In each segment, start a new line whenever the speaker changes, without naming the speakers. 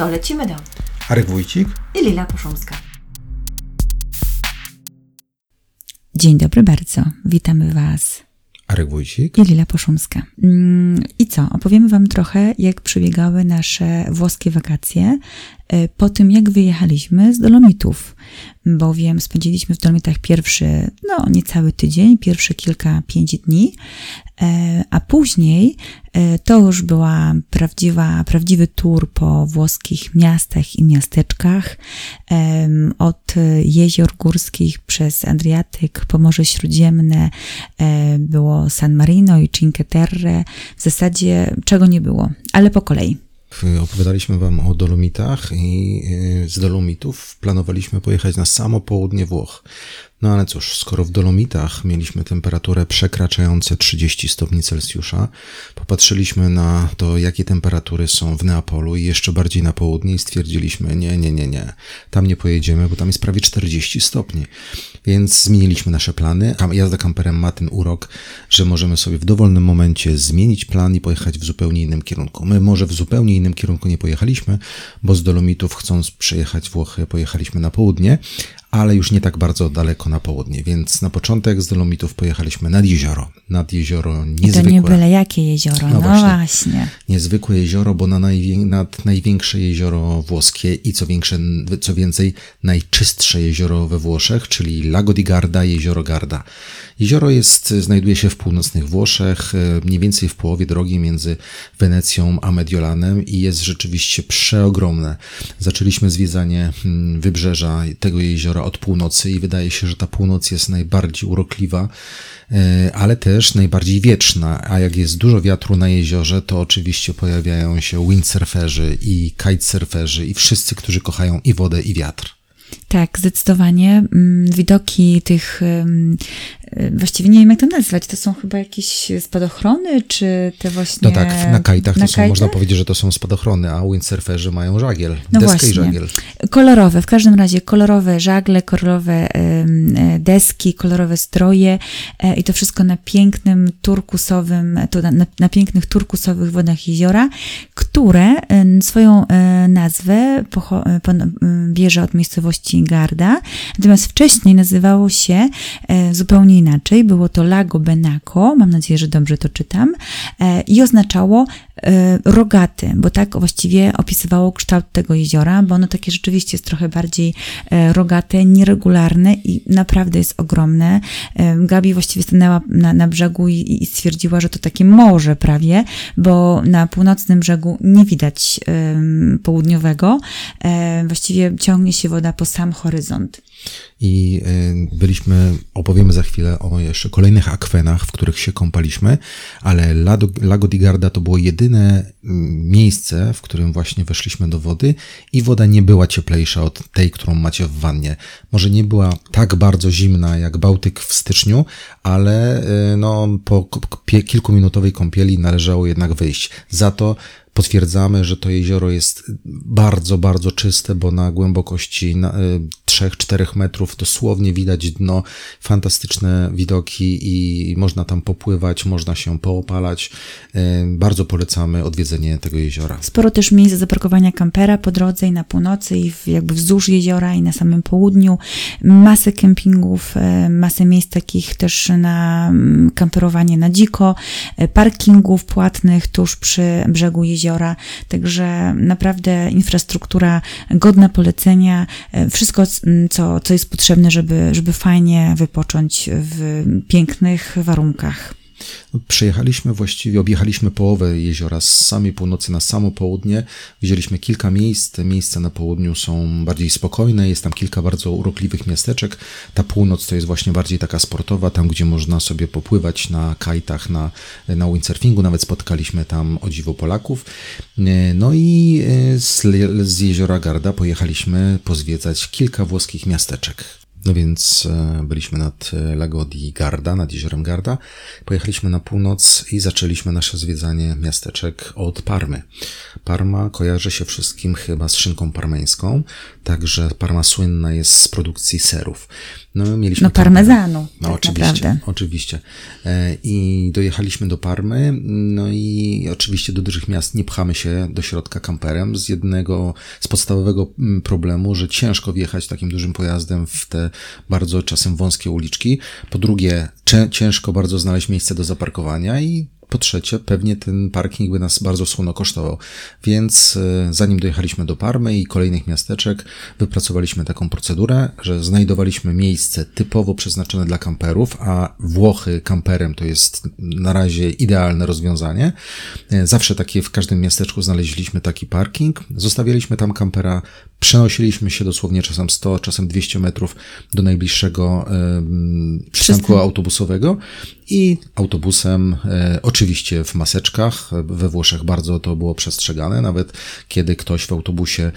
To lecimy do
Arek Wójcik
i Lila Poszumska.
Dzień dobry bardzo. Witamy Was.
Arek Wójcik
i Lila Poszumska. Mm, I co? Opowiemy Wam trochę, jak przebiegały nasze włoskie wakacje y, po tym, jak wyjechaliśmy z Dolomitów, bowiem spędziliśmy w Dolomitach pierwszy, no niecały tydzień, pierwsze kilka, pięć dni, e, a później e, to już była prawdziwa, prawdziwy tour po włoskich miastach i miasteczkach, od jezior górskich przez Adriatyk, po Morze Śródziemne, e, było San Marino i Cinque Terre, w zasadzie czego nie było, ale po kolei.
Opowiadaliśmy Wam o Dolomitach i y, z Dolomitów planowaliśmy pojechać na samo południe Włoch. No ale cóż, skoro w Dolomitach mieliśmy temperaturę przekraczające 30 stopni Celsjusza, popatrzyliśmy na to, jakie temperatury są w Neapolu i jeszcze bardziej na południe i stwierdziliśmy, nie, nie, nie, nie, tam nie pojedziemy, bo tam jest prawie 40 stopni. Więc zmieniliśmy nasze plany. Jazda kamperem ma ten urok, że możemy sobie w dowolnym momencie zmienić plan i pojechać w zupełnie innym kierunku. My może w zupełnie innym kierunku nie pojechaliśmy, bo z Dolomitów chcąc przejechać Włochy, pojechaliśmy na południe, ale już nie tak bardzo daleko na południe, więc na początek z Dolomitów pojechaliśmy nad jezioro. Nad jezioro niezwykłe.
I to nie byle jakie jezioro, no, no właśnie. właśnie.
Niezwykłe jezioro, bo na najwię- nad największe jezioro włoskie i co, większe, co więcej najczystsze jezioro we Włoszech, czyli Lago di Garda, jezioro Garda. Jezioro jest, znajduje się w północnych Włoszech, e, mniej więcej w połowie drogi między Wenecją a Mediolanem i jest rzeczywiście przeogromne. Zaczęliśmy zwiedzanie mm, wybrzeża tego jeziora od północy i wydaje się, że ta północ jest najbardziej urokliwa, e, ale też najbardziej wieczna. A jak jest dużo wiatru na jeziorze, to oczywiście pojawiają się windsurferzy i kitesurferzy i wszyscy, którzy kochają i wodę, i wiatr.
Tak, zdecydowanie. Mm, widoki tych, y, właściwie nie wiem jak to nazwać, to są chyba jakieś spadochrony, czy te właśnie...
No tak, na kajtach to są, można powiedzieć, że to są spadochrony, a windsurferzy mają żagiel, no deskę właśnie. i żagiel.
Kolorowe, w każdym razie kolorowe żagle, kolorowe e, deski, kolorowe stroje e, i to wszystko na pięknym turkusowym, to na, na pięknych turkusowych wodach jeziora, które swoją e, nazwę bierze od miejscowości Garda, natomiast wcześniej nazywało się e, zupełnie inaczej. Było to Lago Benaco, mam nadzieję, że dobrze to czytam, e, i oznaczało e, rogaty, bo tak właściwie opisywało kształt tego jeziora, bo ono takie rzeczywiście jest trochę bardziej rogate, nieregularne i naprawdę jest ogromne. Gabi właściwie stanęła na, na brzegu i, i stwierdziła, że to takie morze prawie, bo na północnym brzegu nie widać południowego. właściwie ciągnie się woda po sam horyzont.
I y, byliśmy, opowiemy za chwilę o jeszcze kolejnych akwenach, w których się kąpaliśmy, ale Lago, Lago di Garda to było jedyne mm, miejsce, w którym właśnie weszliśmy do wody i woda nie była cieplejsza od tej, którą macie w wannie. Może nie była tak bardzo zimna jak Bałtyk w styczniu, ale y, no, po kilkuminutowej kąpieli należało jednak wyjść. Za to Potwierdzamy, że to jezioro jest bardzo, bardzo czyste, bo na głębokości 3-4 y, metrów dosłownie widać dno, fantastyczne widoki i można tam popływać, można się poopalać. Y, bardzo polecamy odwiedzenie tego jeziora.
Sporo też miejsc zaparkowania kampera po drodze i na północy i jakby wzdłuż jeziora i na samym południu. Masę kempingów, y, masę miejsc takich też na mm, kamperowanie na dziko, parkingów płatnych tuż przy brzegu jeziora jeziora, także naprawdę infrastruktura godna polecenia, e, wszystko, co, co jest potrzebne, żeby, żeby fajnie wypocząć w pięknych warunkach.
Przejechaliśmy właściwie, objechaliśmy połowę jeziora z samej północy na samo południe. Widzieliśmy kilka miejsc. Miejsca na południu są bardziej spokojne, jest tam kilka bardzo urokliwych miasteczek. Ta północ to jest właśnie bardziej taka sportowa, tam gdzie można sobie popływać na kajtach, na, na windsurfingu. Nawet spotkaliśmy tam o dziwo Polaków. No i z, z jeziora Garda pojechaliśmy pozwiedzać kilka włoskich miasteczek. No więc e, byliśmy nad e, Lago di Garda, nad jeziorem Garda. Pojechaliśmy na północ i zaczęliśmy nasze zwiedzanie miasteczek od Parmy. Parma kojarzy się wszystkim chyba z szynką parmeńską, także Parma słynna jest z produkcji serów.
No, mieliśmy no parmezanu.
No, tak oczywiście, naprawdę. oczywiście. E, I dojechaliśmy do Parmy, no i oczywiście do dużych miast nie pchamy się do środka kamperem z jednego, z podstawowego mm, problemu, że ciężko wjechać takim dużym pojazdem w te bardzo czasem wąskie uliczki. Po drugie, ciężko bardzo znaleźć miejsce do zaparkowania i po trzecie, pewnie ten parking by nas bardzo słono kosztował. Więc e, zanim dojechaliśmy do Parmy i kolejnych miasteczek, wypracowaliśmy taką procedurę, że znajdowaliśmy miejsce typowo przeznaczone dla kamperów, a Włochy kamperem to jest na razie idealne rozwiązanie. E, zawsze takie w każdym miasteczku znaleźliśmy taki parking. Zostawialiśmy tam kampera, przenosiliśmy się dosłownie czasem 100, czasem 200 metrów do najbliższego y, przystanku autobusowego i autobusem, e, oczywiście w maseczkach. We Włoszech bardzo to było przestrzegane, nawet kiedy ktoś w autobusie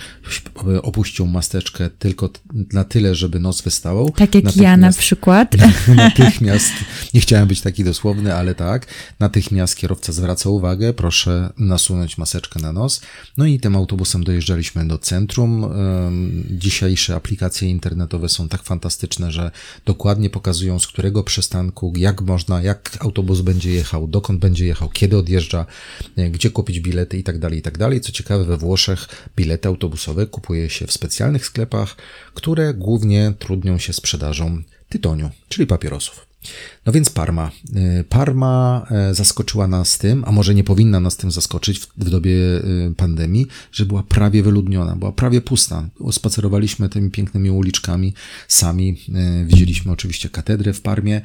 opuścił maseczkę tylko na tyle, żeby nos wystawał.
Tak jak ja na przykład.
Natychmiast, nie chciałem być taki dosłowny, ale tak, natychmiast kierowca zwraca uwagę, proszę nasunąć maseczkę na nos. No i tym autobusem dojeżdżaliśmy do centrum. Dzisiejsze aplikacje internetowe są tak fantastyczne, że dokładnie pokazują, z którego przystanku, jak można jak autobus będzie jechał, dokąd będzie jechał, kiedy odjeżdża, e, gdzie kupić bilety i tak dalej, i tak. Co ciekawe, we Włoszech bilety autobusowe kupuje się w specjalnych sklepach, które głównie trudnią się sprzedażą tytoniu, czyli papierosów. No więc Parma. Y, Parma e, zaskoczyła nas tym, a może nie powinna nas tym zaskoczyć w, w dobie y, pandemii, że była prawie wyludniona, była prawie pusta. Spacerowaliśmy tymi pięknymi uliczkami sami. Y, widzieliśmy oczywiście katedrę w Parmie,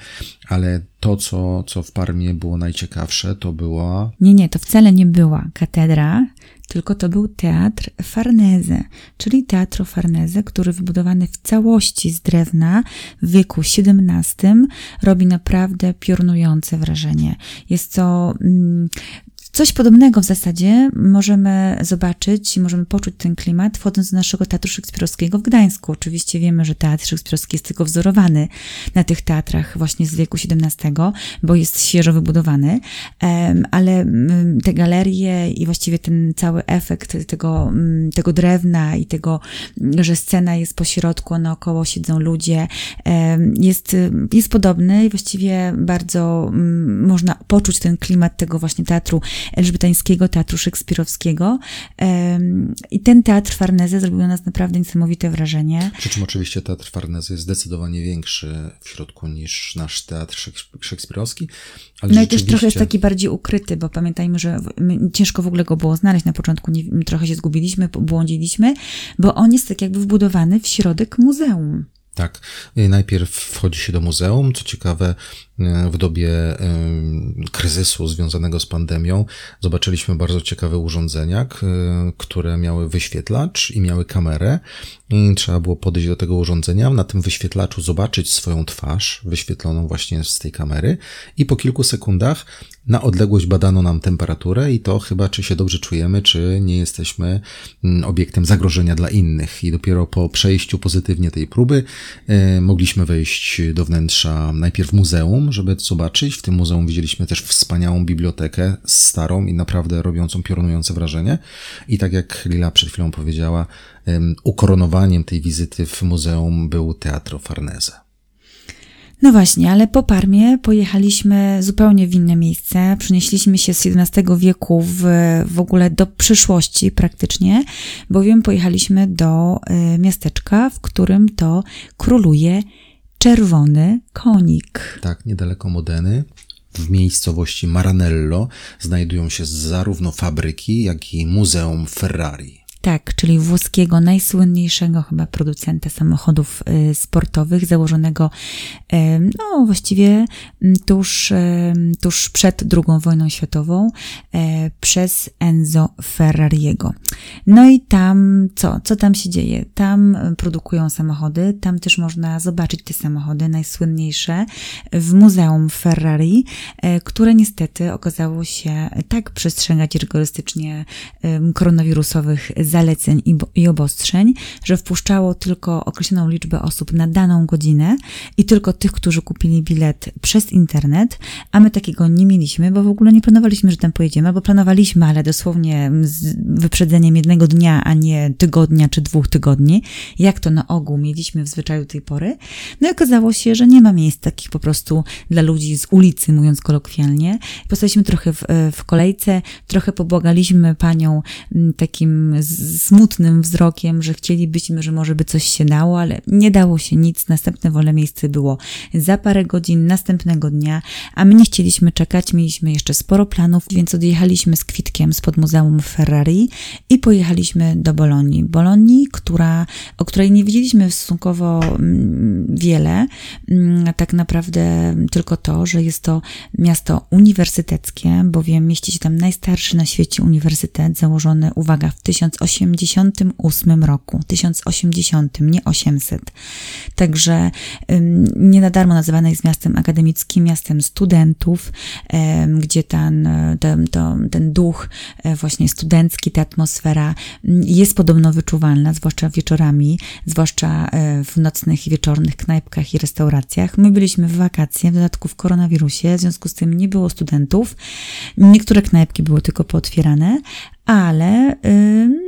ale to, co, co w Parmie było najciekawsze, to była.
Nie, nie, to wcale nie była katedra, tylko to był teatr Farnese, czyli Teatro Farnese, który wybudowany w całości z drewna w wieku XVII robi naprawdę piorunujące wrażenie. Jest to mm, Coś podobnego w zasadzie możemy zobaczyć możemy poczuć ten klimat wchodząc do naszego Teatru Szekspirowskiego w Gdańsku. Oczywiście wiemy, że Teatr Szekspirowski jest tylko wzorowany na tych teatrach właśnie z wieku XVII, bo jest świeżo wybudowany, ale te galerie i właściwie ten cały efekt tego, mm, tego drewna i tego, że scena jest po środku, a naokoło siedzą ludzie, jest, jest podobny i właściwie bardzo mm, można poczuć ten klimat tego właśnie teatru Elżbietańskiego Teatru Szekspirowskiego. I ten teatr Farneze zrobił na nas naprawdę niesamowite wrażenie.
Przy czym oczywiście teatr Farneze jest zdecydowanie większy w środku niż nasz teatr szekspirowski.
Ale no i też trochę jest taki bardziej ukryty, bo pamiętajmy, że ciężko w ogóle go było znaleźć na początku, nie, trochę się zgubiliśmy, błądziliśmy, bo on jest tak jakby wbudowany w środek muzeum.
Tak. Najpierw wchodzi się do muzeum. Co ciekawe, w dobie kryzysu związanego z pandemią zobaczyliśmy bardzo ciekawe urządzenia, które miały wyświetlacz i miały kamerę. I trzeba było podejść do tego urządzenia, na tym wyświetlaczu zobaczyć swoją twarz, wyświetloną właśnie z tej kamery, i po kilku sekundach na odległość badano nam temperaturę i to chyba, czy się dobrze czujemy, czy nie jesteśmy mm, obiektem zagrożenia dla innych. I dopiero po przejściu pozytywnie tej próby e, mogliśmy wejść do wnętrza najpierw muzeum, żeby zobaczyć. W tym muzeum widzieliśmy też wspaniałą bibliotekę, starą i naprawdę robiącą piorunujące wrażenie. I tak jak Lila przed chwilą powiedziała, ukoronowaniem tej wizyty w muzeum był Teatro Farnese.
No właśnie, ale po Parmie pojechaliśmy zupełnie w inne miejsce. Przenieśliśmy się z XVII wieku w, w ogóle do przyszłości praktycznie, bowiem pojechaliśmy do y, miasteczka, w którym to króluje czerwony konik.
Tak, niedaleko Modeny. W miejscowości Maranello znajdują się zarówno fabryki, jak i Muzeum Ferrari.
Tak, czyli włoskiego najsłynniejszego chyba producenta samochodów y, sportowych, założonego no właściwie tuż, tuż przed II wojną światową przez Enzo Ferrariego. No i tam co? Co tam się dzieje? Tam produkują samochody, tam też można zobaczyć te samochody, najsłynniejsze, w Muzeum Ferrari, e, które niestety okazało się tak przestrzegać rygorystycznie koronawirusowych zaleceń i obostrzeń, że wpuszczało tylko określoną liczbę osób na daną godzinę i tylko tych, którzy kupili bilet przez internet, a my takiego nie mieliśmy, bo w ogóle nie planowaliśmy, że tam pojedziemy, albo planowaliśmy, ale dosłownie z wyprzedzeniem jednego dnia, a nie tygodnia czy dwóch tygodni, jak to na ogół mieliśmy w zwyczaju tej pory. No i okazało się, że nie ma miejsc takich po prostu dla ludzi z ulicy, mówiąc kolokwialnie. Postaliśmy trochę w, w kolejce, trochę pobłagaliśmy panią takim smutnym wzrokiem, że chcielibyśmy, że może by coś się dało, ale nie dało się nic. Następne wolne miejsce było za parę godzin, następnego dnia, a my nie chcieliśmy czekać, mieliśmy jeszcze sporo planów, więc odjechaliśmy z kwitkiem spod Muzeum Ferrari i pojechaliśmy do Bolonii. Bolonii, która, o której nie wiedzieliśmy stosunkowo mm, wiele, mm, tak naprawdę tylko to, że jest to miasto uniwersyteckie, bowiem mieści się tam najstarszy na świecie uniwersytet, założony, uwaga, w 1088 roku. 1080, nie 800. Także nie na darmo nazywane jest miastem akademickim, miastem studentów, gdzie ten, ten, ten duch e, właśnie studencki, ta atmosfera mm, jest podobno wyczuwalna, zwłaszcza wieczorami, zwłaszcza e, w nocnych i wieczornych knajpkach i restauracjach. My byliśmy w wakacje, w dodatku w koronawirusie, w związku z tym nie było studentów. Niektóre knajpki były tylko pootwierane, ale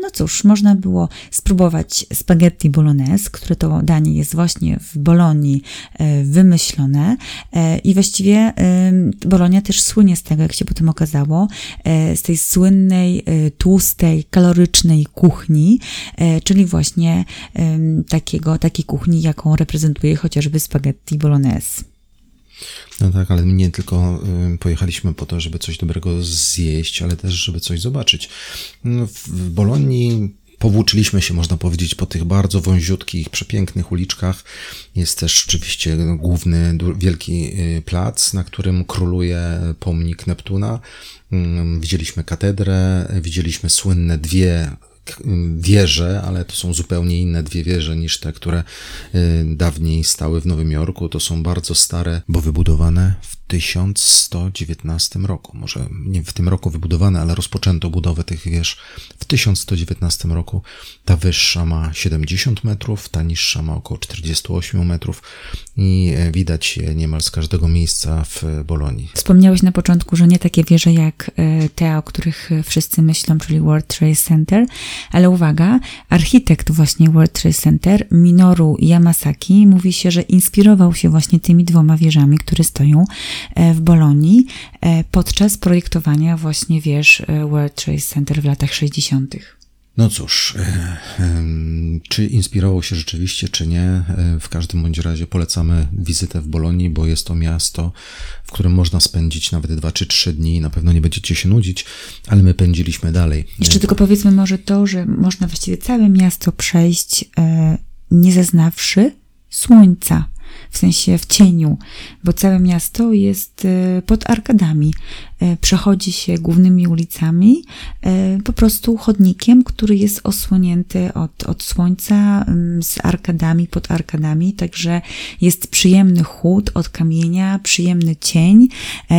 no cóż, można było spróbować spaghetti bolognese, które to danie jest właśnie w Bolonii e, wymyślone e, i właściwie Bolonia też słynie z tego, jak się potem okazało, e, z tej słynnej, tłustej, kalorycznej kuchni, czyli właśnie takiego, takiej kuchni, jaką reprezentuje chociażby spaghetti bolognese.
No tak, ale nie tylko y, pojechaliśmy po to, żeby coś dobrego zjeść, ale też, żeby coś zobaczyć. No, w Bolonii powłóczyliśmy się, można powiedzieć, po tych bardzo wąziutkich, przepięknych uliczkach. Jest też oczywiście główny, wielki y, plac, na którym króluje pomnik Neptuna. Mm, widzieliśmy katedrę, widzieliśmy słynne dwie wieże, ale to są zupełnie inne dwie wieże niż te, które y, dawniej stały w Nowym Jorku. To są bardzo stare, bo wybudowane w 1119 roku. Może nie w tym roku wybudowane, ale rozpoczęto budowę tych wież w 1119 roku. Ta wyższa ma 70 metrów, ta niższa ma około 48 metrów i e, widać je niemal z każdego miejsca w Bolonii.
Wspomniałeś na początku, że nie takie wieże jak e, te, o których wszyscy myślą, czyli World Trade Center, ale uwaga, architekt właśnie World Trade Center, Minoru Yamasaki, mówi się, że inspirował się właśnie tymi dwoma wieżami, które stoją E, w Bolonii e, podczas projektowania właśnie wież e, World Trade Center w latach 60.
No cóż, czy inspirował się rzeczywiście, czy nie, w każdym bądź razie polecamy wizytę w Bolonii, bo jest to miasto, w którym można spędzić nawet dwa czy trzy dni. Na pewno nie będziecie się nudzić, ale my pędziliśmy dalej.
Jeszcze tylko powiedzmy może to, że można właściwie całe miasto przejść nie zaznawszy słońca w sensie w cieniu, bo całe miasto jest e, pod arkadami. E, przechodzi się głównymi ulicami, e, po prostu chodnikiem, który jest osłonięty od, od słońca mm, z arkadami, pod arkadami, także jest przyjemny chłód od kamienia, przyjemny cień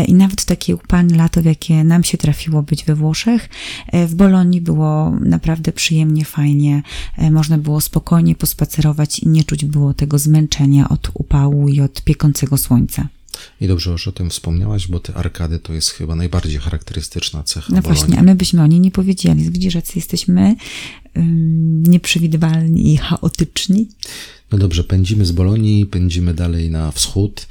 i nawet takie upalne lato, w jakie nam się trafiło być we Włoszech, w Bolonii było naprawdę przyjemnie, fajnie, można było spokojnie pospacerować i nie czuć było tego zmęczenia od upału i od piekącego słońca.
I dobrze, że o tym wspomniałaś, bo te arkady to jest chyba najbardziej charakterystyczna cecha
No
Bolonii.
właśnie, a my byśmy o niej nie powiedzieli. Widzisz, że jesteśmy nieprzewidywalni i chaotyczni.
No dobrze, pędzimy z Bolonii, pędzimy dalej na wschód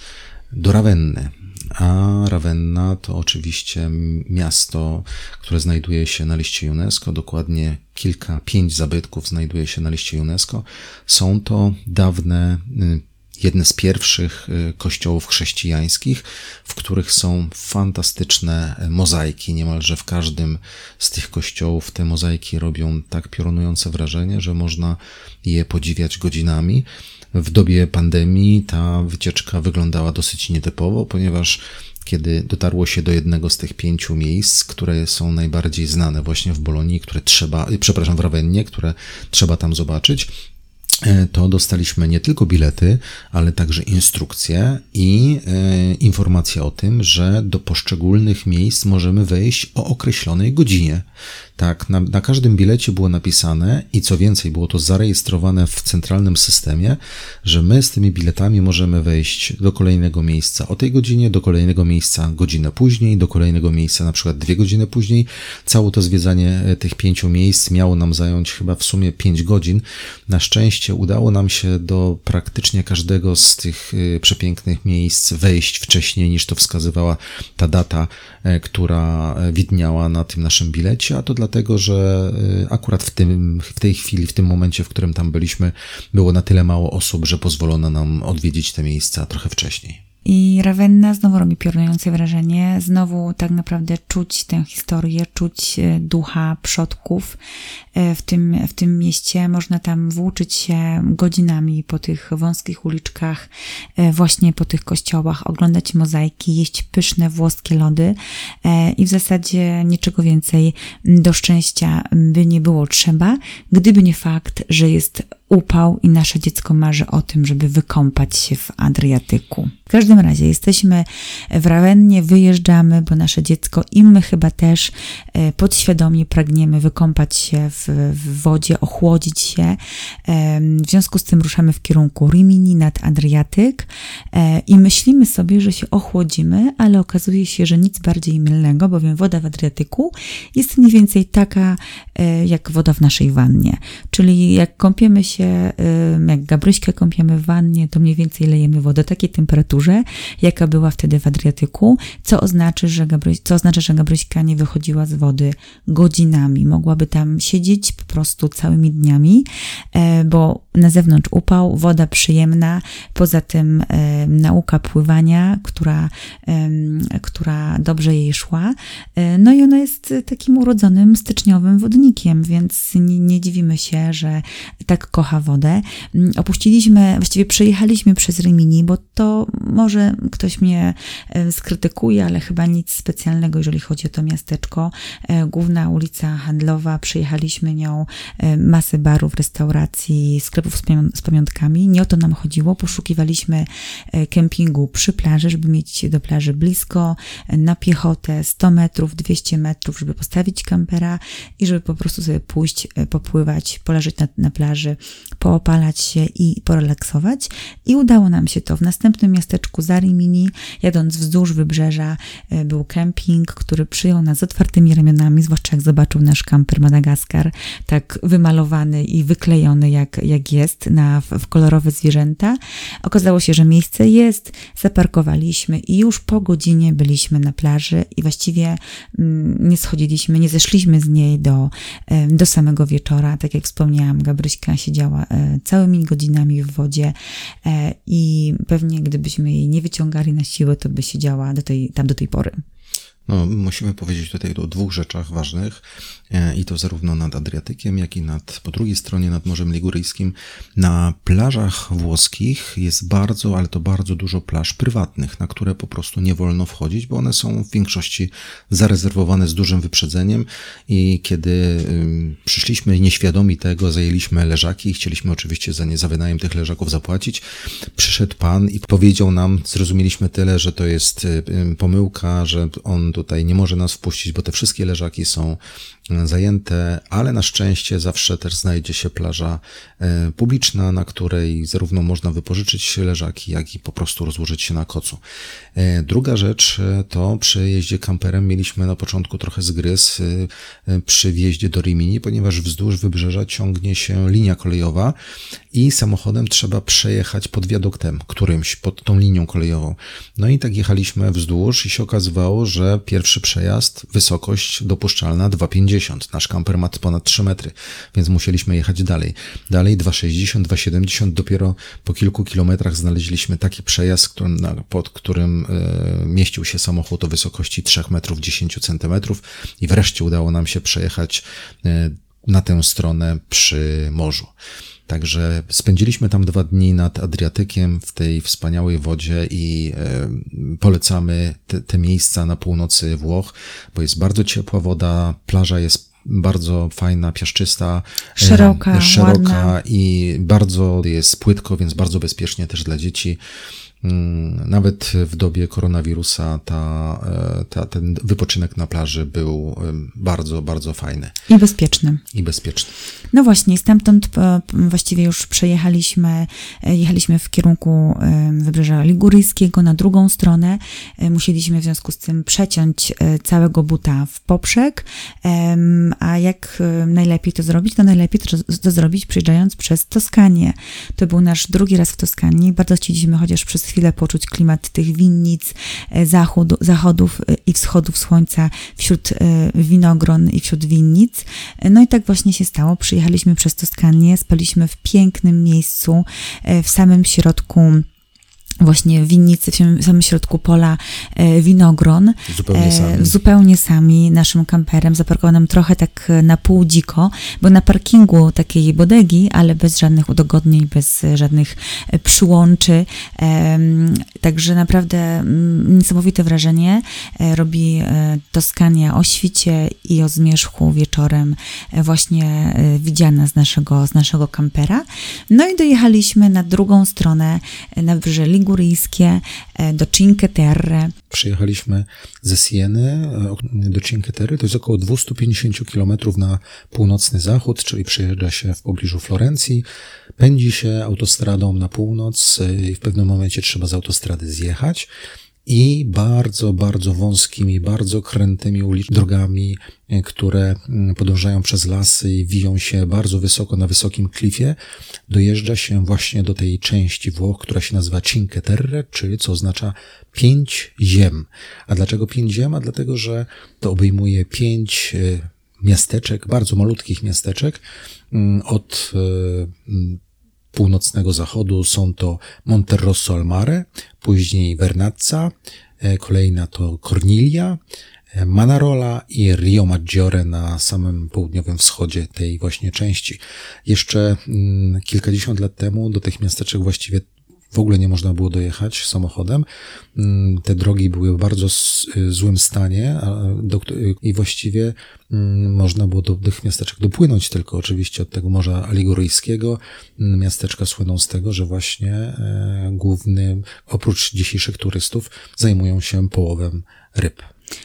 do Rawenny. A Ravenna to oczywiście miasto, które znajduje się na liście UNESCO, dokładnie kilka, pięć zabytków znajduje się na liście UNESCO. Są to dawne y, jedne z pierwszych y, kościołów chrześcijańskich, w których są fantastyczne mozaiki. Niemalże w każdym z tych kościołów te mozaiki robią tak piorunujące wrażenie, że można je podziwiać godzinami. W dobie pandemii ta wycieczka wyglądała dosyć nietypowo, ponieważ kiedy dotarło się do jednego z tych pięciu miejsc, które są najbardziej znane właśnie w Bolonii, które trzeba, przepraszam, w Rawennie, które trzeba tam zobaczyć. E, to dostaliśmy nie tylko bilety, ale także instrukcje i e, informacje o tym, że do poszczególnych miejsc możemy wejść o określonej godzinie. Tak, na, na, każdym bilecie było napisane i co więcej, było to zarejestrowane w centralnym systemie, że my z tymi biletami możemy wejść do kolejnego miejsca o tej godzinie, do kolejnego miejsca godzinę później, do kolejnego miejsca na przykład dwie godziny później. Całe to zwiedzanie e, tych pięciu miejsc miało nam zająć chyba w sumie pięć godzin. Na szczęście udało nam się do praktycznie każdego z tych e, przepięknych miejsc wejść wcześniej niż to wskazywała ta data, e, która widniała na tym naszym bilecie, a to dla dlatego że y, akurat w, tym, w tej chwili, w tym momencie, w którym tam byliśmy, było na tyle mało osób, że pozwolono nam odwiedzić te miejsca trochę wcześniej.
I Ravenna znowu robi piorunujące wrażenie, znowu tak naprawdę czuć tę historię, czuć e, ducha przodków e, w tym, w tym mieście. Można tam włóczyć się godzinami po tych wąskich uliczkach, e, właśnie po tych kościołach, oglądać mozaiki, jeść pyszne włoskie lody i w zasadzie niczego więcej do szczęścia by nie było trzeba, gdyby nie fakt, że jest upał i nasze dziecko marzy o tym, żeby wykąpać się w Adriatyku. W każdym razie jesteśmy w Rawennie, wyjeżdżamy, bo nasze dziecko i my chyba też e, podświadomie pragniemy wykąpać się w, w wodzie, ochłodzić się. W związku z tym ruszamy w kierunku Rimini nad Adriatyk e, i myślimy sobie, że się ochłodzimy, ale okazuje się, że nic bardziej mylnego, bowiem woda w Adriatyku jest mniej więcej taka e, jak woda w naszej wannie. Czyli jak kąpiemy się się, jak Gabryśkę kąpiemy w wannie, to mniej więcej lejemy wodę takiej temperaturze, jaka była wtedy w Adriatyku, co oznacza, że Gabryś, co oznacza, że Gabryśka nie wychodziła z wody godzinami. Mogłaby tam siedzieć po prostu całymi dniami, e, bo na zewnątrz upał, woda przyjemna, poza tym nauka pływania, która, która dobrze jej szła. E, no i ona jest takim urodzonym styczniowym wodnikiem, więc nie, nie dziwimy się, że tak kocha kocha wodę. Mm, opuściliśmy, właściwie przejechaliśmy przez Rimini, bo to może ktoś mnie e, skrytykuje, ale chyba nic specjalnego, jeżeli chodzi o to miasteczko. E, główna ulica handlowa, przejechaliśmy nią e, masę barów, restauracji, sklepów z pamiątkami. Nie o to nam chodziło. Poszukiwaliśmy kempingu przy plaży, żeby mieć do plaży blisko, na piechotę 100 metrów, 200 metrów, żeby postawić kampera i żeby po prostu sobie pójść, popływać, poleżeć na, na plaży, poopalać się i porelaksować. I udało nam się to. W następnym miasteczku Zarimini, jadąc wzdłuż wybrzeża, e, był kemping, który przyjął nas z otwartymi ramionami, zwłaszcza jak zobaczył nasz kamper Madagaskar, tak wymalowany i wyklejony jak, jak jest na, w kolorowe zwierzęta. Okazało się, że miejsce jest, zaparkowaliśmy i już po godzinie byliśmy na plaży i właściwie mm, nie schodziliśmy, nie zeszliśmy z niej do, do samego wieczora. Tak jak wspomniałam, Gabryśka siedziała E, całymi godzinami w wodzie e, i pewnie gdybyśmy jej nie wyciągali na siłę, to by siedziała do tej, tam do tej pory.
No, musimy powiedzieć tutaj o dwóch rzeczach ważnych. E, i to zarówno nad Adriatykiem, jak i nad, po drugiej stronie nad Morzem Liguryjskim. Na plażach włoskich jest bardzo, ale to bardzo dużo plaż prywatnych, na które po prostu nie wolno wchodzić, bo one są w większości zarezerwowane z dużym wyprzedzeniem i kiedy przyszliśmy nieświadomi tego, zajęliśmy leżaki i chcieliśmy oczywiście za nie za wynajem tych leżaków zapłacić, przyszedł pan i powiedział nam, zrozumieliśmy tyle, że to jest pomyłka, że on tutaj nie może nas wpuścić, bo te wszystkie leżaki są zajęte, ale na szczęście zawsze też znajdzie się plaża e, publiczna, na której zarówno można wypożyczyć leżaki, jak i po prostu rozłożyć się na kocu. E, druga rzecz e, to przy jeździe kamperem mieliśmy na początku trochę zgryz przy wjeździe do Rimini, ponieważ wzdłuż wybrzeża ciągnie się linia kolejowa i samochodem trzeba przejechać pod wiaduktem którymś, pod tą linią kolejową. No i tak jechaliśmy wzdłuż i się okazywało, że pierwszy przejazd, wysokość dopuszczalna 2,50 2,60. Nasz kamper ma ponad 3 metry, więc musieliśmy jechać dalej. Dalej 2,60, 2,70. Dopiero po kilku kilometrach znaleźliśmy taki przejazd, pod którym e, mieścił się samochód o wysokości 3 metrów 10 centymetrów i wreszcie udało nam się przejechać e, na tę stronę przy morzu. Także spędziliśmy tam dwa dni nad Adriatykiem w tej wspaniałej wodzie i e, polecamy te, te miejsca na północy Włoch, bo jest bardzo ciepła woda, plaża jest bardzo fajna, piaszczysta, e,
Szeroka,
szeroka
ładna.
i bardzo jest płytko, więc bardzo bezpiecznie też dla dzieci. Mm, Nawet w dobie koronawirusa ta, e, ta, ten wypoczynek na plaży był bardzo, bardzo fajny
I bezpiecznym.
i bezpieczny.
No właśnie, stamtąd e, właściwie już przejechaliśmy, e, jechaliśmy w kierunku Wybrzeża Liguryjskiego na drugą stronę. Musieliśmy w związku z tym przeciąć całego buta w poprzek. A jak najlepiej to zrobić? To najlepiej to, zrobić przyjeżdżając przez Toskanię. To był nasz drugi raz w Toskanii. Bardzo chcieliśmy chociaż przez chwilę poczuć klimat tych winnic, e, zachodów e, i wschodów słońca wśród e, winogron i wśród winnic. No i tak właśnie się stało. Przyjechaliśmy przez Toskanię, spaliśmy w pięknym miejscu, w samym środku właśnie winnicy, w samym- środku pola e, winogron.
Zupełnie
E,
sami.
Zupełnie sami naszym kamperem. Zaparkował nam trochę tak e, na pół dziko, bo na parkingu takiej bodegi, ale bez żadnych udogodnień, bez żadnych przyłączy. Także naprawdę mm, niesamowite wrażenie robi Toskania o świcie i o zmierzchu wieczorem właśnie widziana z naszego, z naszego kampera. No i dojechaliśmy na drugą stronę, na wybrzeże e, do Cinque Terre.
Przyjechaliśmy ze Sieny e, do Cinque Terre, to jest około 250 km na północny zachód, czyli przyjeżdża się w pobliżu Florencji, pędzi się autostradą na północ e, i w pewnym momencie trzeba z autostrady zjechać i bardzo, bardzo wąskimi, bardzo krętymi ulicz- drogami, e, które mm, podążają przez lasy i wiją się bardzo wysoko na wysokim klifie, dojeżdża się właśnie do tej części Włoch, która się nazywa Cinque Terre, czyli co oznacza pięć ziem. A dlaczego pięć ziem? A dlatego, że to obejmuje pięć e, miasteczek, bardzo malutkich miasteczek mm, od e, północnego zachodu są to Monterosso al Mare, później Vernazza, e, kolejna to Corniglia, e, Manarola i Rio Maggiore na samym południowym wschodzie tej właśnie części. Jeszcze mm, kilkadziesiąt lat temu do tych miasteczek właściwie w ogóle nie można było dojechać samochodem. Mm, Te drogi były w bardzo y, złym stanie któ- i właściwie mm, można było do tych miasteczek dopłynąć tylko oczywiście od tego Morza Aligoryjskiego. Mm, Miasteczka słyną z tego, że właśnie e, głównym, oprócz dzisiejszych turystów, zajmują się połowem ryb.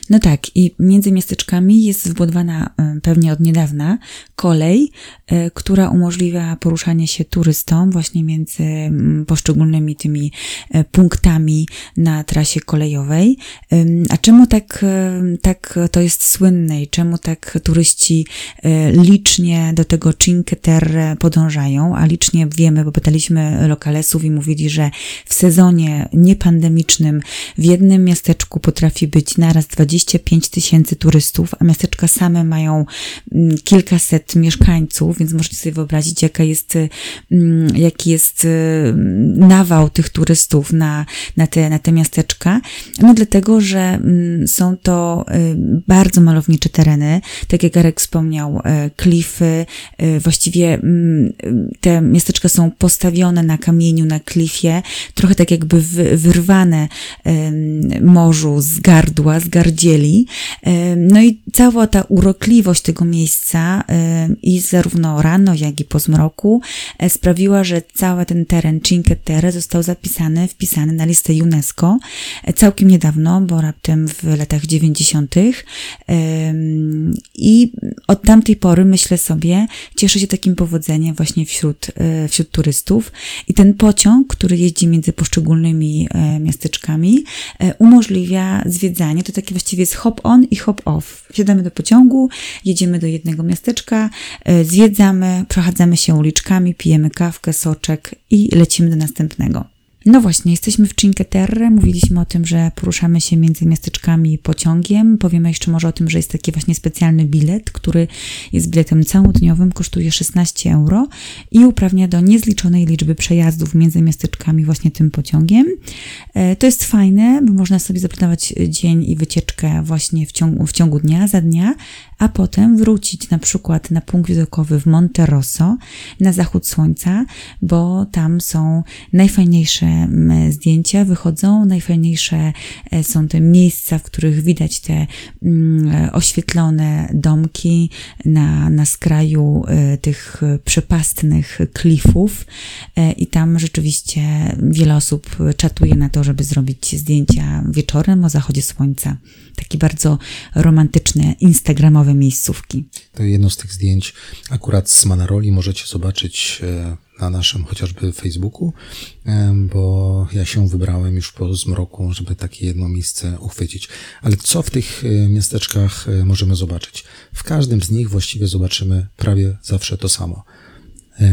No tak, i między miasteczkami jest wbudowana e, pewnie od niedawna kolej, e, która umożliwia poruszanie się turystom właśnie między poszczególnymi tymi e, punktami na trasie kolejowej. A czemu tak, tak to jest słynne i czemu tak turyści licznie do tego Cinque Terre podążają? A licznie wiemy, bo pytaliśmy lokalesów i mówili, że w sezonie niepandemicznym w jednym miasteczku potrafi być naraz 25 tysięcy turystów, a miasteczka same mają mm, kilkaset mieszkańców, więc możecie sobie wyobrazić, jaka jest, mm, jaki jest mm, nawał tych turystów na, na, te, na te miasteczka. No dlatego, że mm, są to y, bardzo malownicze tereny, tak jak Arek wspomniał, e, klify, właściwie te miasteczka są postawione na kamieniu, na klifie, trochę tak jakby wy- wyrwane morzu z gardła, z gardzieli. Em, No i cała ta urokliwość tego miejsca em, i zarówno rano, jak i po zmroku e, sprawiła, że cały ten teren Cinque Terre został zapisany, wpisany na listę UNESCO e, całkiem niedawno, bo raptem w latach 90. Em, I od tamtej pory, myślę sobie, cieszy się takim powodzeniem właśnie wśród, e, wśród turystów. I ten pociąg, który jeździ między poszczególnymi e, miasteczkami, e, umożliwia zwiedzanie. To taki właściwie jest hop on i hop off. Wsiadamy do pociągu, jedziemy do jednego miasteczka, e, zwiedzamy, przechadzamy się uliczkami, pijemy kawkę, soczek i lecimy do następnego. No właśnie, jesteśmy w Cinque Terre. Mówiliśmy o tym, że poruszamy się między miasteczkami pociągiem. Powiemy jeszcze może o tym, że jest taki właśnie specjalny bilet, który jest biletem całodniowym, kosztuje 16 euro i uprawnia do niezliczonej liczby przejazdów między miasteczkami właśnie tym pociągiem. E, to jest fajne, bo można sobie zaplanować dzień i wycieczkę właśnie w ciągu, w ciągu dnia, za dnia, a potem wrócić na przykład na punkt widokowy w Monte Rosso na zachód słońca, bo tam są najfajniejsze zdjęcia, wychodzą, najfajniejsze e, są te miejsca, w których widać te mm, oświetlone domki na, na skraju e, tych przepastnych klifów e, i tam rzeczywiście wiele osób czatuje na to, żeby zrobić zdjęcia wieczorem o zachodzie słońca. Takie bardzo romantyczne, instagramowe miejscówki.
To jedno z tych zdjęć akurat z Manaroli możecie zobaczyć e, na naszym chociażby Facebooku, e, bo ja się wybrałem już po zmroku, żeby takie jedno miejsce uchwycić. Ale co w tych e, miasteczkach możemy zobaczyć? W każdym z nich właściwie zobaczymy prawie zawsze to samo.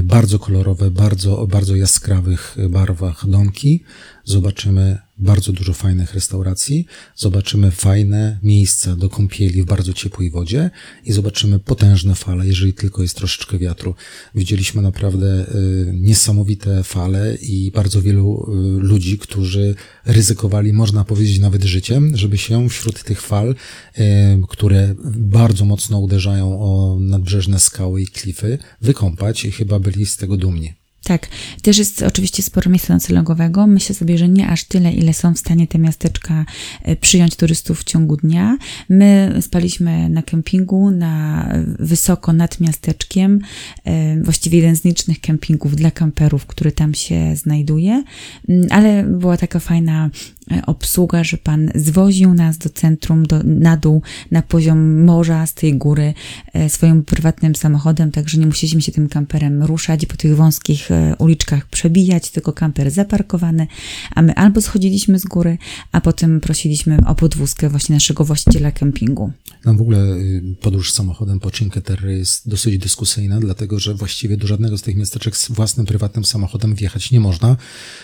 Bardzo kolorowe, bardzo, bardzo jaskrawych barwach domki. Zobaczymy bardzo dużo fajnych restauracji, zobaczymy fajne miejsca do kąpieli w bardzo ciepłej wodzie i zobaczymy potężne fale, jeżeli tylko jest troszeczkę wiatru. Widzieliśmy naprawdę y, niesamowite fale i bardzo wielu y, ludzi, którzy ryzykowali, można powiedzieć, nawet życiem, żeby się wśród tych fal, y, które bardzo mocno uderzają o nadbrzeżne skały i klify, wykąpać i chyba byli z tego dumni.
Tak, też jest oczywiście sporo miejsca noclegowego. Myślę sobie, że nie aż tyle, ile są w stanie te miasteczka e, przyjąć turystów w ciągu dnia. My spaliśmy na kempingu, na wysoko nad miasteczkiem, e, właściwie jeden z licznych kempingów dla kamperów, który tam się znajduje, mm, ale była taka fajna E, obsługa, że pan zwoził nas do centrum, do, na dół, na poziom morza, z tej góry, e, swoim prywatnym samochodem, także nie musieliśmy się tym kamperem ruszać i po tych wąskich e, uliczkach przebijać, tylko kamper zaparkowany, a my albo schodziliśmy z góry, a potem prosiliśmy o podwózkę właśnie naszego właściciela kempingu.
No w ogóle y, podróż samochodem po Cinque Terre jest dosyć dyskusyjna, dlatego że właściwie do żadnego z tych miasteczek z własnym prywatnym samochodem wjechać nie można.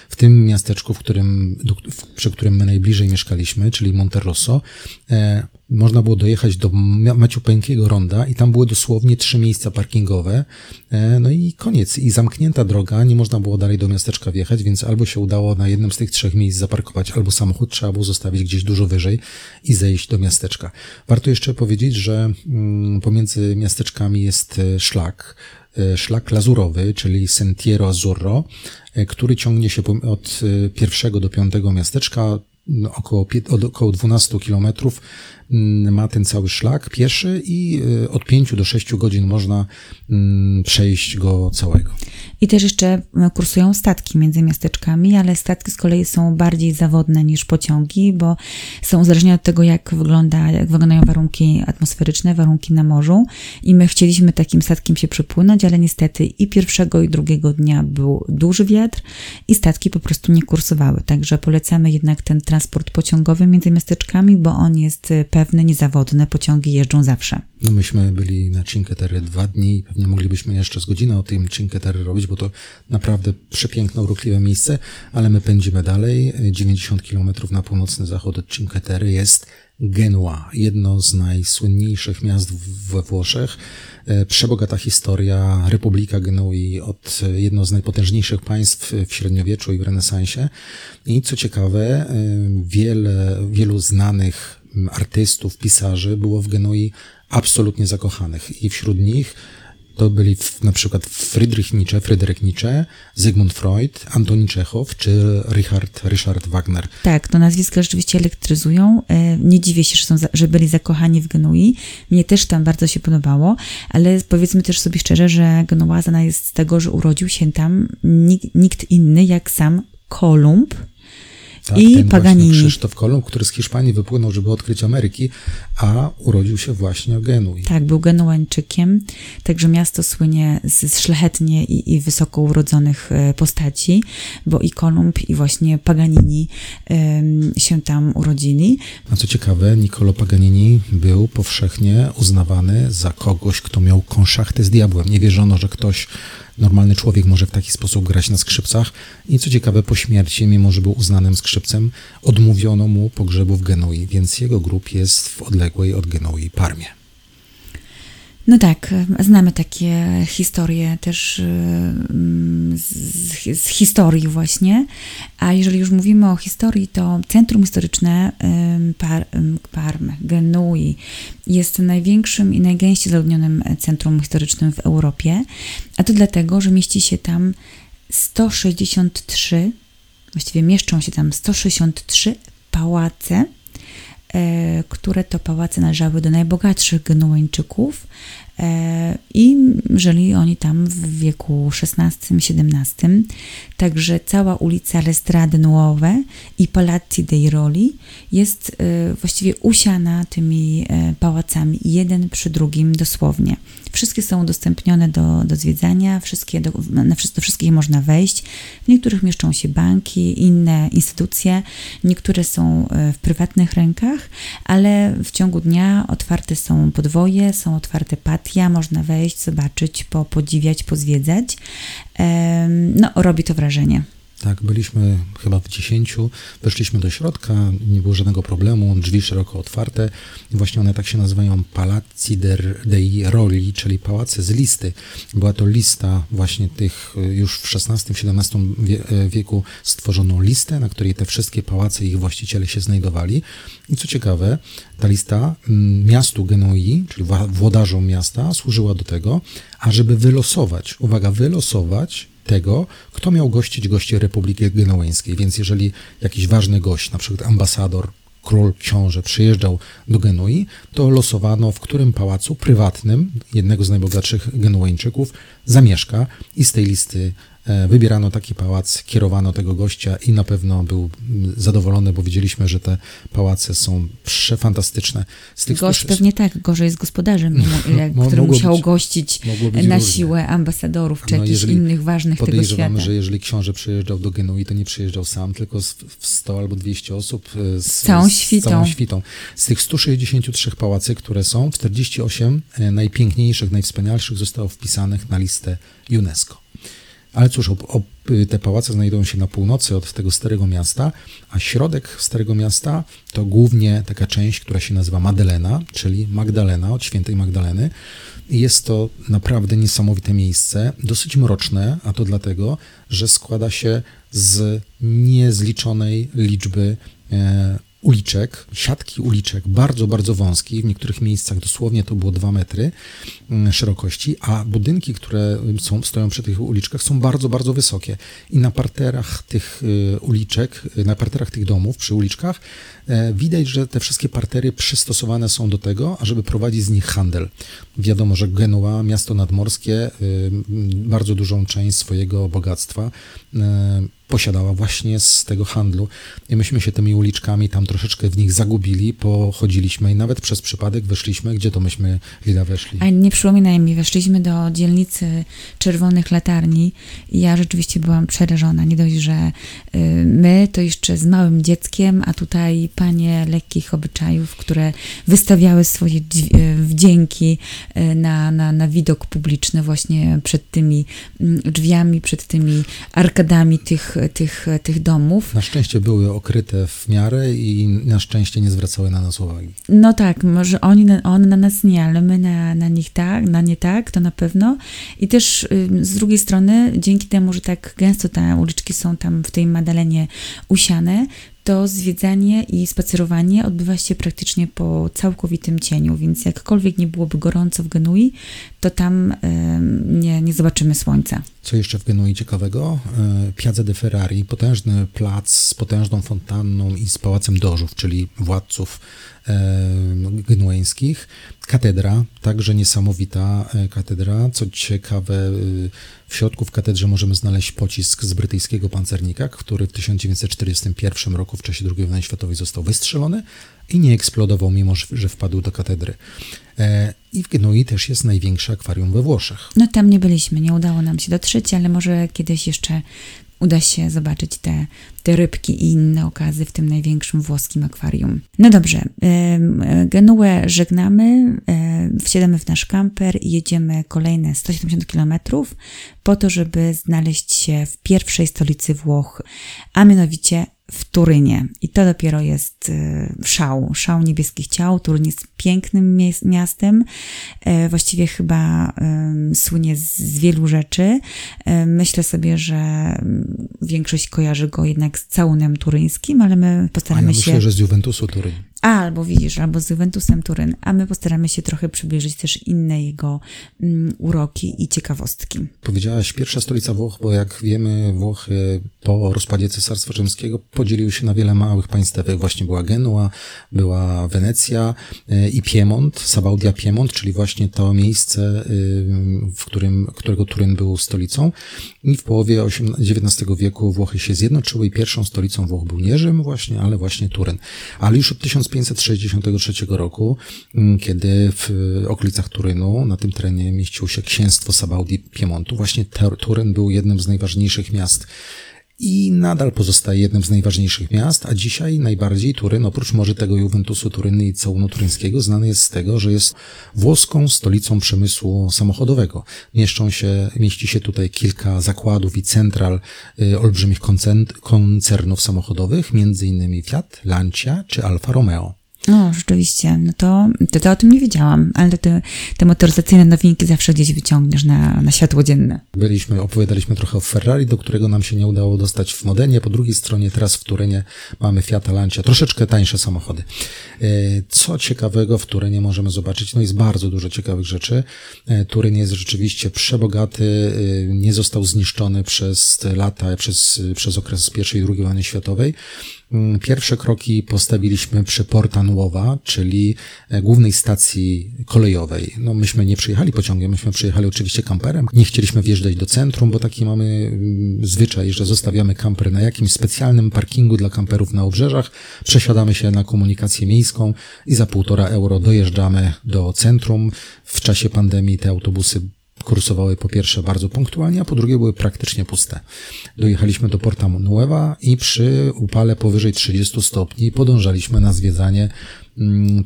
W tym miasteczku, w którym, w, przy którym my najbliżej mieszkaliśmy, czyli Monterosso, e, można było dojechać do Maciupeńkiego Ronda i tam były dosłownie trzy miejsca parkingowe. E, no i koniec. I zamknięta droga, nie można było dalej do miasteczka wjechać, więc albo się udało na jednym z tych trzech miejsc zaparkować, albo samochód trzeba było zostawić gdzieś dużo wyżej i zejść do miasteczka. Warto jeszcze powiedzieć, że mm, pomiędzy miasteczkami jest e, szlak, szlak lazurowy, czyli Sentiero Azzurro, E, który ciągnie się od e, pierwszego do piątego miasteczka, no, około, około 12 kilometrów ma ten cały szlak pieszy i e, od 5 do 6 godzin można mm, przejść go całego.
I też jeszcze kursują statki między miasteczkami, ale statki z kolei są bardziej zawodne niż pociągi, bo są uzależnione od tego, jak, wygląda, jak wyglądają warunki atmosferyczne, warunki na morzu. I my chcieliśmy takim statkiem się przepłynąć, ale niestety i pierwszego, i drugiego dnia był duży wiatr i statki po prostu nie kursowały. Także polecamy jednak ten transport pociągowy między miasteczkami, bo on jest pewny, niezawodny. Pociągi jeżdżą zawsze.
No myśmy byli na Cinque Terre dwa dni i pewnie moglibyśmy jeszcze z godziny o tym Cinque Terre robić, bo to naprawdę przepiękne, urokliwe miejsce, ale my pędzimy dalej. 90 km na północny zachód od Cinque Terre jest Genua, jedno z najsłynniejszych miast we Włoszech. E, przebogata historia, Republika Genui od jedno z najpotężniejszych państw w średniowieczu i w renesansie. I co ciekawe, e, wiele, wielu znanych artystów, pisarzy było w Genui absolutnie zakochanych i wśród nich to byli na przykład Friedrich Nietzsche, Fryderyk Nietzsche, Zygmunt Freud, Antoni Czechow czy Richard, Richard Wagner.
Tak, to nazwiska rzeczywiście elektryzują. E, nie dziwię się, że, są, że byli zakochani w Genui. Mnie też tam bardzo się podobało, ale powiedzmy też sobie szczerze, że Genua znana jest z tego, że urodził się tam nikt, nikt inny jak sam Kolumb, tak, i Paganini.
Krzysztof Kolumb, który z Hiszpanii wypłynął, żeby odkryć Ameryki, a urodził się właśnie w Genui.
Tak, był genuańczykiem, także miasto słynie z, z szlachetnie i, i wysoko urodzonych e, postaci, bo i Kolumb i właśnie Paganini um, się tam urodzili.
A co ciekawe, Niccolo Paganini był powszechnie uznawany za kogoś, kto miał konszachtę z diabłem. Nie wierzono, że ktoś normalny człowiek może w taki sposób grać na skrzypcach. I co ciekawe, po śmierci, mimo że był uznanym skrzypcem, odmówiono mu pogrzebu w Genui, więc jego grób jest w odległej od Genui Parmie.
No tak, znamy takie historie też z, z, historii właśnie. A jeżeli już mówimy o historii, to Centrum Historyczne Par, Genui jest największym i najgęściej zaludnionym centrum historycznym w Europie. A to dlatego, że mieści się tam 163, właściwie mieszczą się tam 163 pałace, które to pałace należały do najbogatszych Genueńczyków e, i żyli oni tam w wieku XVI-XVII. Także cała ulica Lestrade Nuove i Palazzi dei Roli jest e, właściwie usiana tymi pałacami, jeden przy drugim dosłownie. Wszystkie są udostępnione do, do zwiedzania, wszystkie do, na, do wszystkich można wejść. W niektórych mieszczą się banki, inne instytucje, niektóre są e, w prywatnych rękach, ale w ciągu dnia otwarte są podwoje, są otwarte patia, można wejść, zobaczyć, po, podziwiać, pozwiedzać. No, robi to wrażenie.
Tak, byliśmy chyba w dziesięciu, weszliśmy do środka, nie było żadnego problemu, drzwi szeroko otwarte. Właśnie one tak się nazywają Palazzi dei Roli, czyli pałace z listy. Była to lista właśnie tych, już w XVI-XVII e, wieku stworzono listę, na której te wszystkie pałace i ich właściciele się znajdowali. I co ciekawe, ta lista mm, miastu Genoi, czyli włodarzom miasta, służyła do tego, ażeby wylosować, uwaga, wylosować tego, kto miał gościć gości Republiki Genueńskiej. Więc jeżeli jakiś ważny gość, na przykład ambasador, król, książę przyjeżdżał do Genui, to losowano, w którym pałacu prywatnym jednego z najbogatszych Genueńczyków zamieszka i z tej listy wybierano taki pałac, kierowano tego gościa i na pewno był zadowolony, bo widzieliśmy, że te pałace są przefantastyczne.
Z tych Gość pewnie tak, gorzej jest gospodarzem, który musiał być, gościć na różne. siłę ambasadorów czy no, jakichś innych ważnych tego świata.
że jeżeli książę przyjeżdżał do Genui, to nie przyjeżdżał sam, tylko w 100 albo 200 osób
e, z całą świtą.
Z, całą świtą. z tych 163 pałacy, które są, 48 e, najpiękniejszych, najwspanialszych zostało wpisanych na listę UNESCO. Ale cóż, ob, ob, te pałace znajdują się na północy od tego starego miasta, a środek starego miasta to głównie taka część, która się nazywa Madelena, czyli Magdalena, od świętej Magdaleny. I jest to naprawdę niesamowite miejsce, dosyć mroczne, a to dlatego, że składa się z niezliczonej liczby e, uliczek, siatki uliczek, bardzo, bardzo wąskich, w niektórych miejscach dosłownie to było 2 metry mm, szerokości, a budynki, które są, stoją przy tych uliczkach są bardzo, bardzo wysokie. I na parterach tych y, uliczek, y, na parterach tych domów, przy uliczkach, e, widać, że te wszystkie partery przystosowane są do tego, ażeby prowadzić z nich handel. Wiadomo, że Genua, miasto nadmorskie, y, bardzo dużą część swojego bogactwa posiadała właśnie z tego handlu. I myśmy się tymi uliczkami tam troszeczkę w nich zagubili, pochodziliśmy i nawet przez przypadek weszliśmy, gdzie to myśmy, Lila, weszli.
A nie przypominaj mi, weszliśmy do dzielnicy Czerwonych Latarni i ja rzeczywiście byłam przerażona. Nie dość, że y, my to jeszcze z małym dzieckiem, a tutaj panie lekkich obyczajów, które wystawiały swoje y, wdzięki y, na, na, na widok publiczny właśnie przed tymi mm, drzwiami, przed tymi arkadami tych tych, tych domów.
Na szczęście były okryte w miarę i na szczęście nie zwracały na nas uwagi.
No tak, może oni, one na nas nie, ale my na, na nich tak, na nie tak, to na pewno. I też z drugiej strony, dzięki temu, że tak gęsto te uliczki są tam w tej Madalenie usiane, to zwiedzanie i spacerowanie odbywa się praktycznie po całkowitym cieniu, więc jakkolwiek nie byłoby gorąco w Genui, to tam nie, nie zobaczymy słońca.
Co jeszcze w Genui ciekawego? E, Piazza de Ferrari, potężny plac z potężną fontanną i z pałacem dożów, czyli władców genueńskich. Katedra, także niesamowita e, katedra. Co ciekawe, e, w środku w katedrze możemy znaleźć pocisk z brytyjskiego pancernika, który w 1941 roku w czasie II wojny światowej został wystrzelony i nie eksplodował, mimo że wpadł do katedry. E, I w Genui też jest największe akwarium we Włoszech.
No tam nie byliśmy, nie udało nam się dotrzeć, ale może kiedyś jeszcze uda się zobaczyć te, te rybki i inne okazy w tym największym włoskim akwarium. No dobrze, Genuę żegnamy, wsiadamy w nasz kamper i jedziemy kolejne 170 km po to, żeby znaleźć się w pierwszej stolicy Włoch, a mianowicie w Turynie. I to dopiero jest y, szał, szał niebieskich ciał. Turyn jest pięknym miastem, e, właściwie chyba słynie z wielu rzeczy. E, myślę sobie, że mm, większość kojarzy go jednak z całunem turyńskim, ale my postaramy
ja
się...
myślę, że z Juventusu Turyn.
Albo widzisz, albo z Juventusem Turyn, a my postaramy się trochę przybliżyć też inne jego um, uroki i ciekawostki.
Powiedziałaś pierwsza stolica Włoch, bo jak wiemy, Włochy po rozpadzie Cesarstwa Rzymskiego podzieliły się na wiele małych państewek. Właśnie była Genua, była Wenecja e, i Piemont, Sabaudia Piemont, czyli właśnie to miejsce, w którym, którego Turyn był stolicą. I w połowie XIX wieku Włochy się zjednoczyły i pierwszą stolicą Włoch był nie Rzym właśnie, ale właśnie Turyn. Ale już od 1563 roku, mm, kiedy w okolicach Turynu, na tym terenie mieściło się księstwo Sabaudi Piemontu, właśnie Turyn był jednym z najważniejszych miast i nadal pozostaje jednym z najważniejszych miast, a dzisiaj najbardziej Turyn, oprócz może tego Juventusu Turyny i całunu turyńskiego, znany jest z tego, że jest włoską stolicą przemysłu samochodowego. Mieszczą się, mieści się tutaj kilka zakładów i central y, olbrzymich koncernów samochodowych, innymi Fiat, Lancia czy Alfa Romeo.
No, rzeczywiście, no to, to, to o tym nie wiedziałam, ale te, te motoryzacyjne nowinki zawsze gdzieś wyciągniesz na, na światło dzienne.
Byliśmy, opowiadaliśmy trochę o Ferrari, do którego nam się nie udało dostać w Modenie, po drugiej stronie teraz w Turynie mamy Fiat Lancia, troszeczkę tańsze samochody. E, co ciekawego w Turynie możemy zobaczyć? No jest bardzo dużo ciekawych rzeczy. E, Turyn jest rzeczywiście przebogaty, e, nie został zniszczony przez lata, przez, przez okres I i II wojny światowej. Mm, pierwsze kroki postawiliśmy przy Porta Nuova, czyli e, głównej stacji kolejowej. No myśmy nie przyjechali pociągiem, myśmy przyjechali oczywiście kamperem. Nie chcieliśmy wjeżdżać do centrum, bo taki mamy mm, zwyczaj, że zostawiamy kamper na jakimś specjalnym parkingu dla kamperów na obrzeżach, przesiadamy się na komunikację miejską i za półtora euro dojeżdżamy do centrum. W czasie pandemii te autobusy kursowały po pierwsze bardzo punktualnie, a po drugie były praktycznie puste. Dojechaliśmy do Porta Nueva i przy upale powyżej 30 stopni podążaliśmy na zwiedzanie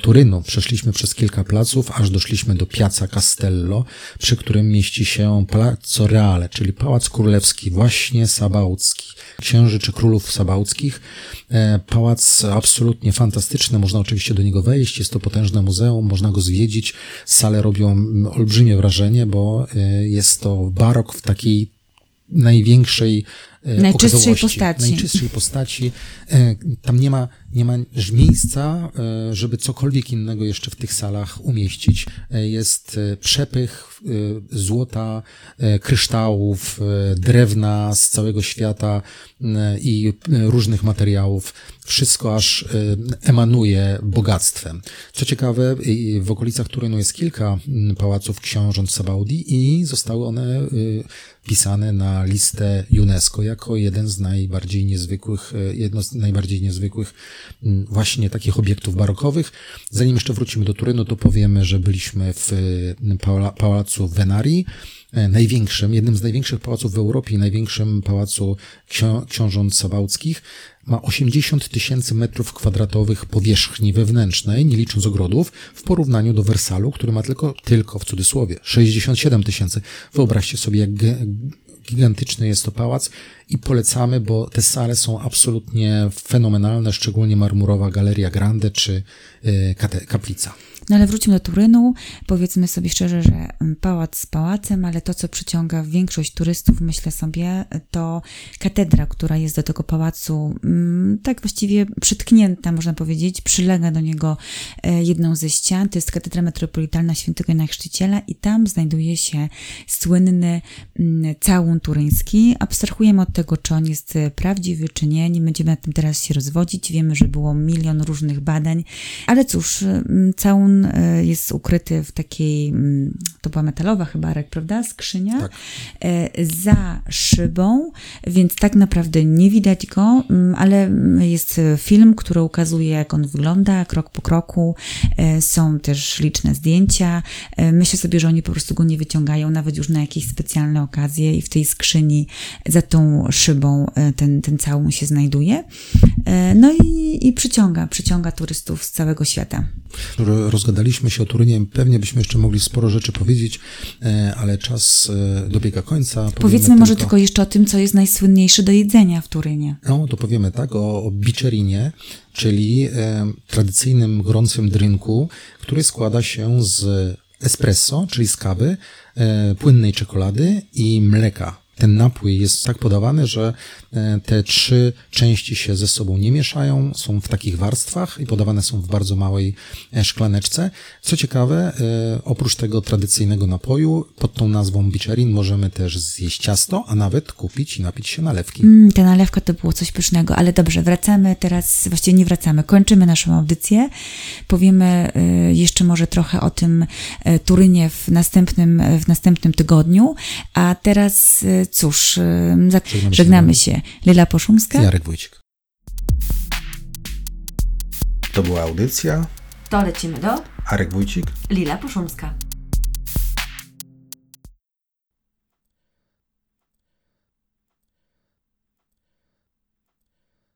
Turynu. Przeszliśmy przez kilka placów, aż doszliśmy do Piazza Castello, przy którym mieści się Palazzo Reale, czyli Pałac Królewski, właśnie sabaucki, księży czy królów sabauckich. E, pałac absolutnie fantastyczny, można oczywiście do niego wejść, jest to potężne muzeum, można go zwiedzić. Sale robią olbrzymie wrażenie, bo e, jest to barok w takiej największej
najczystszej postaci.
Najczystszej postaci. Tam nie ma, nie ma miejsca, żeby cokolwiek innego jeszcze w tych salach umieścić. Jest przepych złota, kryształów, drewna z całego świata i różnych materiałów wszystko aż emanuje bogactwem. Co ciekawe, w okolicach Turynu jest kilka pałaców książąt Sabaudi i zostały one pisane na listę UNESCO jako jeden z najbardziej niezwykłych, y, jedno z najbardziej niezwykłych mm, właśnie takich obiektów barokowych. Zanim jeszcze wrócimy do Turynu, to powiemy, że byliśmy w pałacu Venari, e, największym, jednym z największych pałaców w Europie, największym pałacu książąt sabałckich ma 80 tysięcy metrów kwadratowych powierzchni wewnętrznej, nie licząc ogrodów, w porównaniu do Wersalu, który ma tylko, tylko w cudzysłowie, 67 tysięcy. Wyobraźcie sobie, jak gigantyczny jest to pałac i polecamy, bo te sale są absolutnie fenomenalne, szczególnie marmurowa Galeria Grande czy y, kaplica.
No ale wróćmy do Turynu. Powiedzmy sobie szczerze, że pałac z pałacem, ale to, co przyciąga większość turystów, myślę sobie, to katedra, która jest do tego pałacu mm, tak właściwie przytknięta, można powiedzieć. Przylega do niego e, jedną ze ścian. To jest katedra metropolitalna świętego Jana Chrzciciela i tam znajduje się słynny mm, całun turyński. Abstrahujemy od tego, czy on jest prawdziwy, czy nie. Nie będziemy na tym teraz się rozwodzić. Wiemy, że było milion różnych badań, ale cóż, mm, całun on e, jest ukryty w takiej, mm, to była metalowa chyba, Arek, prawda? Skrzynia. Tak. E, za szybą, więc tak naprawdę nie widać go, mm, ale jest film, który ukazuje, jak on wygląda, krok po kroku. E, są też liczne zdjęcia. Myślę sobie, że oni po prostu go nie wyciągają, nawet już na jakieś specjalne okazje i w tej skrzyni, za tą szybą ten, ten całun się znajduje. No i, i przyciąga, przyciąga turystów z całego świata.
Rozgadaliśmy się o Turynie, pewnie byśmy jeszcze mogli sporo rzeczy powiedzieć, e, ale czas dobiega końca.
Powiedzmy może tylko jeszcze o tym, co jest najsłynniejsze do jedzenia w Turynie.
No, to powiemy tak, o, o biczerinie, czyli e, tradycyjnym gorącym drinku, który składa się z espresso, czyli z kawy, e, płynnej czekolady i mleka ten napój jest tak podawany, że e, te trzy części się ze sobą nie mieszają, są w takich warstwach i podawane są w bardzo małej e, szklaneczce. Co ciekawe, e, oprócz tego tradycyjnego napoju, pod tą nazwą bicherin możemy też zjeść ciasto, a nawet kupić i napić się nalewki.
Mm, ta nalewka to było coś pysznego, ale dobrze, wracamy teraz, właściwie nie wracamy, kończymy naszą audycję. Powiemy jeszcze może trochę o tym Turynie w następnym, w następnym tygodniu, a teraz cóż, żegnamy, żegnamy się. Lila Poszumska.
Jarek Wójcik. To była audycja.
To lecimy do.
Arek Wójcik.
Lila Poszumska.